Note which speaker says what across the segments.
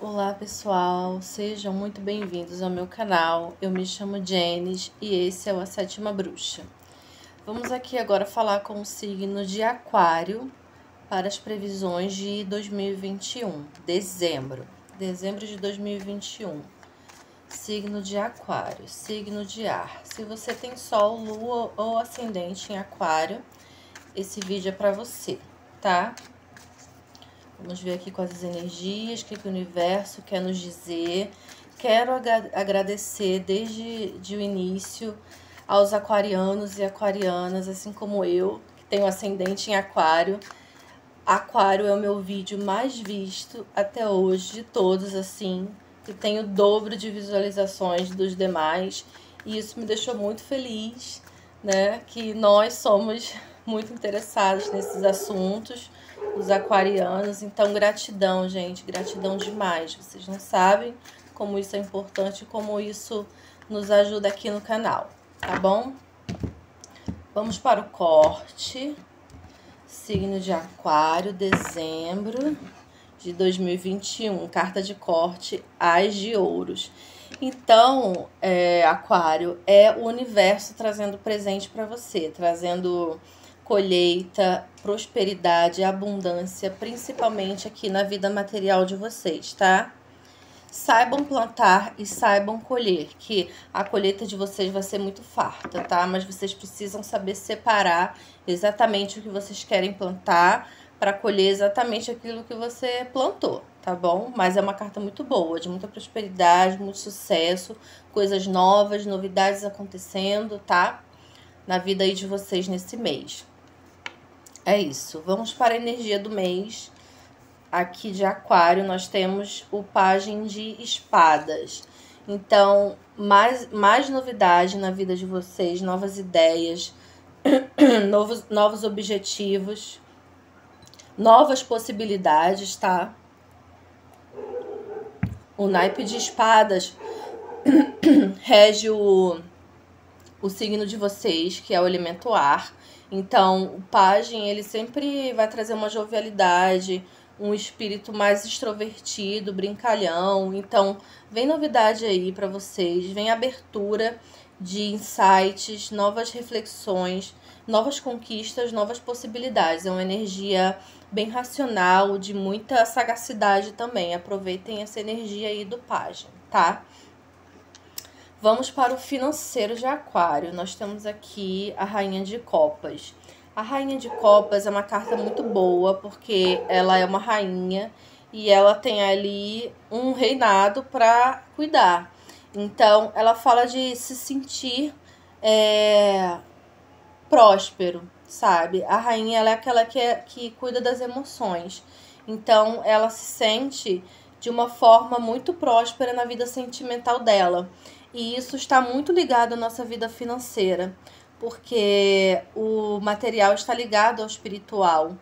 Speaker 1: Olá pessoal, sejam muito bem-vindos ao meu canal. Eu me chamo Jenis e esse é o A Sétima Bruxa. Vamos aqui agora falar com o signo de Aquário para as previsões de 2021, dezembro, dezembro de 2021. Signo de Aquário, signo de ar. Se você tem Sol, Lua ou Ascendente em Aquário, esse vídeo é para você, tá? Vamos ver aqui quais as energias, o que, que o universo quer nos dizer. Quero agradecer desde de o início aos aquarianos e aquarianas, assim como eu, que tenho ascendente em aquário. Aquário é o meu vídeo mais visto até hoje de todos, assim, que tem o dobro de visualizações dos demais. E isso me deixou muito feliz, né? Que nós somos muito interessados nesses assuntos os aquarianos. Então, gratidão, gente, gratidão demais. Vocês não sabem como isso é importante, como isso nos ajuda aqui no canal, tá bom? Vamos para o corte. Signo de Aquário, dezembro de 2021. Carta de corte, As de Ouros. Então, é, Aquário, é o universo trazendo presente para você, trazendo colheita, prosperidade, abundância, principalmente aqui na vida material de vocês, tá? Saibam plantar e saibam colher, que a colheita de vocês vai ser muito farta, tá? Mas vocês precisam saber separar exatamente o que vocês querem plantar para colher exatamente aquilo que você plantou, tá bom? Mas é uma carta muito boa, de muita prosperidade, muito sucesso, coisas novas, novidades acontecendo, tá? Na vida aí de vocês nesse mês. É isso. Vamos para a energia do mês. Aqui de Aquário nós temos o Pagem de Espadas. Então, mais, mais novidade na vida de vocês, novas ideias, novos, novos objetivos, novas possibilidades, tá? O naipe de espadas rege o, o signo de vocês, que é o elemento ar. Então, o pajem, ele sempre vai trazer uma jovialidade, um espírito mais extrovertido, brincalhão. Então, vem novidade aí para vocês, vem abertura de insights, novas reflexões, novas conquistas, novas possibilidades. É uma energia bem racional, de muita sagacidade também. Aproveitem essa energia aí do pajem, tá? Vamos para o financeiro de Aquário. Nós temos aqui a Rainha de Copas. A Rainha de Copas é uma carta muito boa porque ela é uma rainha e ela tem ali um reinado para cuidar. Então, ela fala de se sentir é, próspero, sabe? A rainha ela é aquela que, é, que cuida das emoções. Então, ela se sente de uma forma muito próspera na vida sentimental dela. E isso está muito ligado à nossa vida financeira, porque o material está ligado ao espiritual.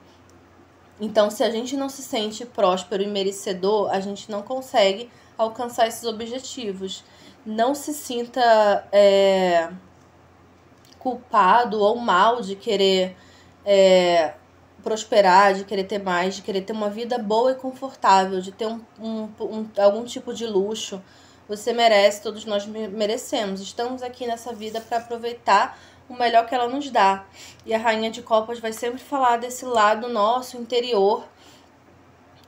Speaker 1: Então, se a gente não se sente próspero e merecedor, a gente não consegue alcançar esses objetivos. Não se sinta é, culpado ou mal de querer é, prosperar, de querer ter mais, de querer ter uma vida boa e confortável, de ter um, um, um algum tipo de luxo você merece, todos nós merecemos. Estamos aqui nessa vida para aproveitar o melhor que ela nos dá. E a Rainha de Copas vai sempre falar desse lado nosso interior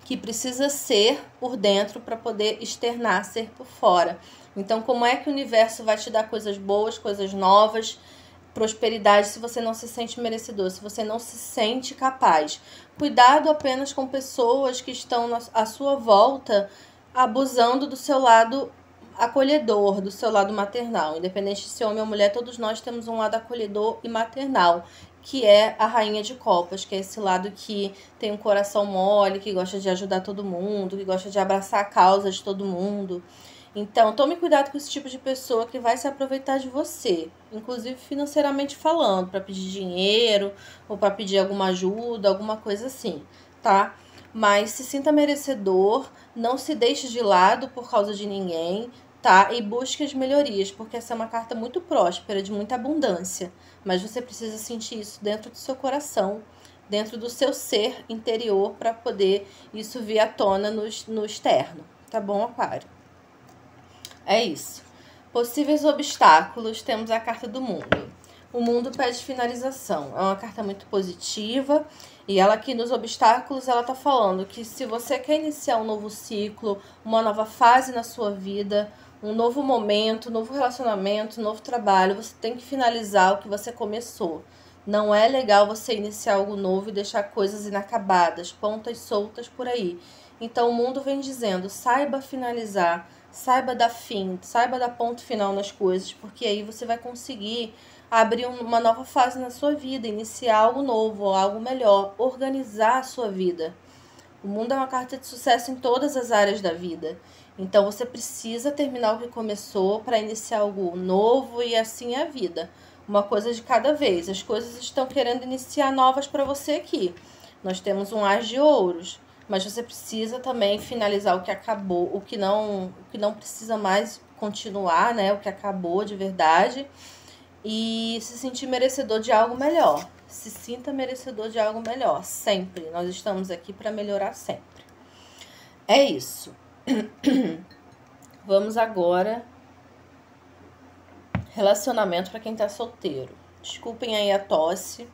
Speaker 1: que precisa ser por dentro para poder externar, ser por fora. Então, como é que o universo vai te dar coisas boas, coisas novas, prosperidade se você não se sente merecedor, se você não se sente capaz? Cuidado apenas com pessoas que estão à sua volta abusando do seu lado acolhedor do seu lado maternal. Independente de ser homem ou mulher, todos nós temos um lado acolhedor e maternal, que é a rainha de copas, que é esse lado que tem um coração mole, que gosta de ajudar todo mundo, que gosta de abraçar a causa de todo mundo. Então, tome cuidado com esse tipo de pessoa que vai se aproveitar de você, inclusive financeiramente falando, para pedir dinheiro ou para pedir alguma ajuda, alguma coisa assim, tá? Mas se sinta merecedor, não se deixe de lado por causa de ninguém, tá? E busque as melhorias, porque essa é uma carta muito próspera, de muita abundância. Mas você precisa sentir isso dentro do seu coração, dentro do seu ser interior, para poder isso vir à tona no, no externo, Tá bom, Aquário? É isso. Possíveis obstáculos, temos a carta do mundo. O mundo pede finalização. É uma carta muito positiva e ela aqui nos obstáculos, ela tá falando que se você quer iniciar um novo ciclo, uma nova fase na sua vida, um novo momento, um novo relacionamento, um novo trabalho, você tem que finalizar o que você começou. Não é legal você iniciar algo novo e deixar coisas inacabadas, pontas soltas por aí. Então o mundo vem dizendo: saiba finalizar, saiba dar fim, saiba dar ponto final nas coisas, porque aí você vai conseguir abrir uma nova fase na sua vida, iniciar algo novo, algo melhor, organizar a sua vida. O mundo é uma carta de sucesso em todas as áreas da vida. Então você precisa terminar o que começou para iniciar algo novo e assim é a vida uma coisa de cada vez. As coisas estão querendo iniciar novas para você aqui. Nós temos um as de ouros, mas você precisa também finalizar o que acabou, o que não, o que não precisa mais continuar, né? O que acabou de verdade e se sentir merecedor de algo melhor. Se sinta merecedor de algo melhor, sempre. Nós estamos aqui para melhorar sempre. É isso. Vamos agora Relacionamento para quem tá solteiro. Desculpem aí a tosse.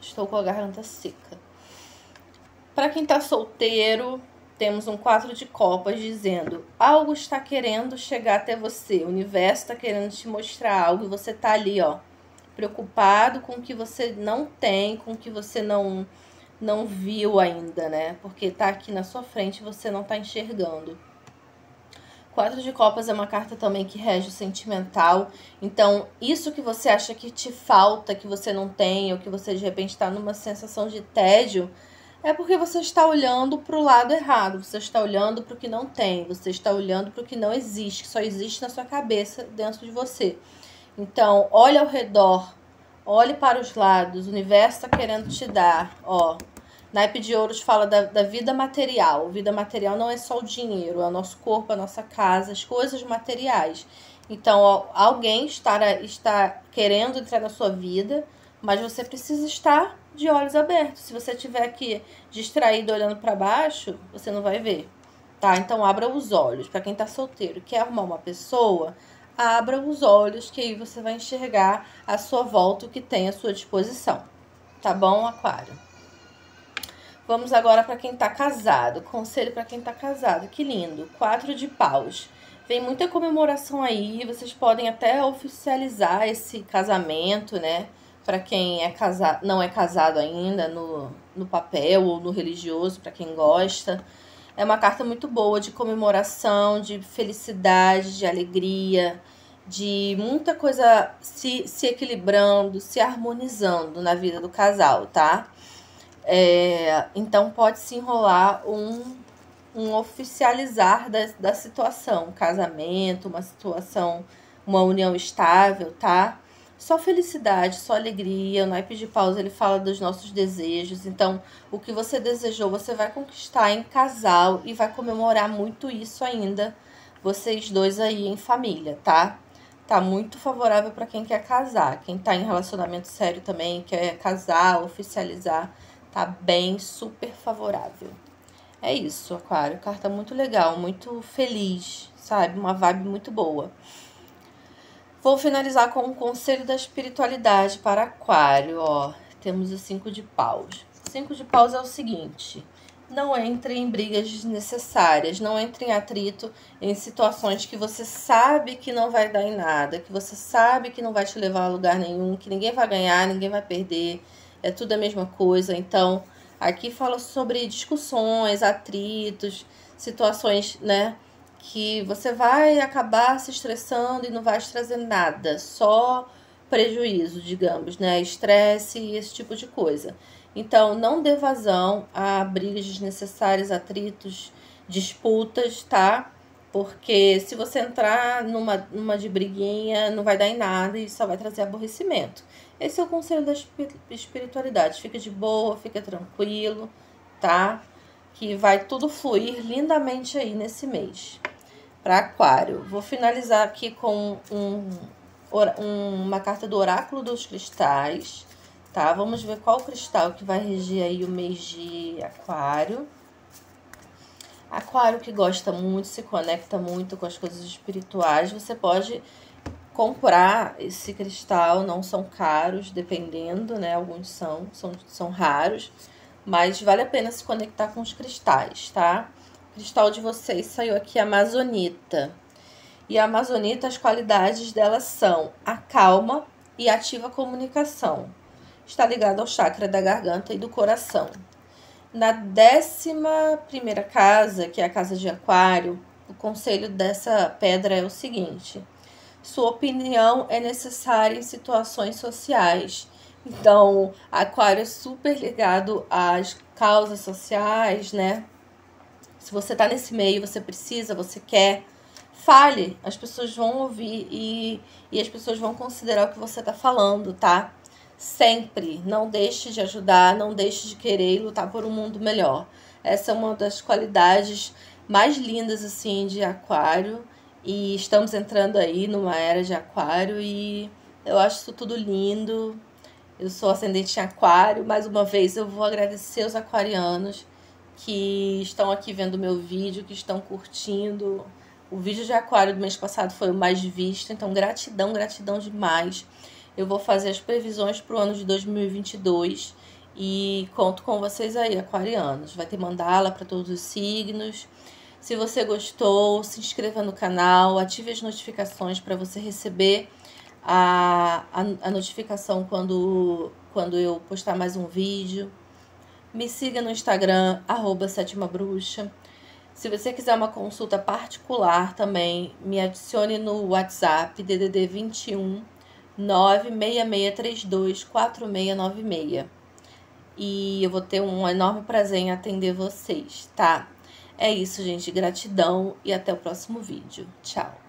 Speaker 1: Estou com a garganta seca. Para quem tá solteiro, temos um quatro de copas dizendo: algo está querendo chegar até você, o universo está querendo te mostrar algo e você tá ali, ó, preocupado com o que você não tem, com o que você não não viu ainda, né? Porque tá aqui na sua frente e você não tá enxergando. Quatro de Copas é uma carta também que rege o sentimental. Então, isso que você acha que te falta, que você não tem, ou que você de repente está numa sensação de tédio, é porque você está olhando para o lado errado. Você está olhando para o que não tem. Você está olhando para o que não existe, que só existe na sua cabeça, dentro de você. Então, olhe ao redor, olhe para os lados. O universo está querendo te dar, ó, Naipe de Ouros fala da, da vida material. Vida material não é só o dinheiro, é o nosso corpo, a nossa casa, as coisas materiais. Então, alguém está, está querendo entrar na sua vida, mas você precisa estar de olhos abertos. Se você estiver aqui distraído olhando para baixo, você não vai ver. Tá? Então, abra os olhos. Para quem está solteiro, quer arrumar uma pessoa, abra os olhos, que aí você vai enxergar à sua volta o que tem à sua disposição. Tá bom, Aquário? Vamos agora para quem está casado. Conselho para quem está casado. Que lindo. Quatro de paus. Vem muita comemoração aí. Vocês podem até oficializar esse casamento, né? Para quem é casado, não é casado ainda, no, no papel ou no religioso, para quem gosta. É uma carta muito boa de comemoração, de felicidade, de alegria, de muita coisa se, se equilibrando, se harmonizando na vida do casal, tá? É, então pode se enrolar um, um oficializar da, da situação, um casamento, uma situação, uma união estável, tá? Só felicidade, só alegria. O naipe de pausa ele fala dos nossos desejos. Então, o que você desejou, você vai conquistar em casal e vai comemorar muito isso ainda, vocês dois aí em família, tá? Tá muito favorável para quem quer casar. Quem tá em relacionamento sério também, quer casar, oficializar Tá bem, super favorável. É isso, Aquário. Carta muito legal, muito feliz, sabe? Uma vibe muito boa. Vou finalizar com um conselho da espiritualidade para Aquário, ó. Temos o cinco de paus. Cinco de paus é o seguinte: não entre em brigas desnecessárias, não entre em atrito em situações que você sabe que não vai dar em nada, que você sabe que não vai te levar a lugar nenhum, que ninguém vai ganhar, ninguém vai perder é tudo a mesma coisa. Então, aqui fala sobre discussões, atritos, situações, né? Que você vai acabar se estressando e não vai trazer nada, só prejuízo, digamos, né? Estresse e esse tipo de coisa. Então, não dê vazão a brigas desnecessárias, atritos, disputas, tá? Porque se você entrar numa, numa de briguinha, não vai dar em nada e só vai trazer aborrecimento. Esse é o conselho da espiritualidade. Fica de boa, fica tranquilo, tá? Que vai tudo fluir lindamente aí nesse mês. Para Aquário, vou finalizar aqui com um, uma carta do Oráculo dos Cristais, tá? Vamos ver qual cristal que vai reger aí o mês de Aquário. Aquário que gosta muito, se conecta muito com as coisas espirituais, você pode comprar esse cristal, não são caros, dependendo, né? Alguns são, são, são raros, mas vale a pena se conectar com os cristais, tá? Cristal de vocês saiu aqui Amazonita. E a Amazonita, as qualidades dela são a calma e ativa comunicação. Está ligado ao chakra da garganta e do coração. Na décima primeira casa, que é a casa de aquário, o conselho dessa pedra é o seguinte: sua opinião é necessária em situações sociais. Então, aquário é super ligado às causas sociais, né? Se você tá nesse meio, você precisa, você quer, fale. As pessoas vão ouvir e, e as pessoas vão considerar o que você tá falando, tá? Sempre. Não deixe de ajudar, não deixe de querer lutar por um mundo melhor. Essa é uma das qualidades mais lindas, assim, de aquário e estamos entrando aí numa era de aquário e eu acho isso tudo lindo. Eu sou ascendente em aquário. Mais uma vez eu vou agradecer os aquarianos que estão aqui vendo meu vídeo, que estão curtindo. O vídeo de aquário do mês passado foi o mais visto, então gratidão, gratidão demais. Eu vou fazer as previsões para o ano de 2022 e conto com vocês aí, aquarianos. Vai ter mandala para todos os signos. Se você gostou, se inscreva no canal, ative as notificações para você receber a, a, a, notificação quando, quando eu postar mais um vídeo. Me siga no Instagram, arroba Sétima Bruxa. Se você quiser uma consulta particular também, me adicione no WhatsApp DDD 21 96632 4696. E eu vou ter um enorme prazer em atender vocês, tá? É isso, gente. Gratidão e até o próximo vídeo. Tchau!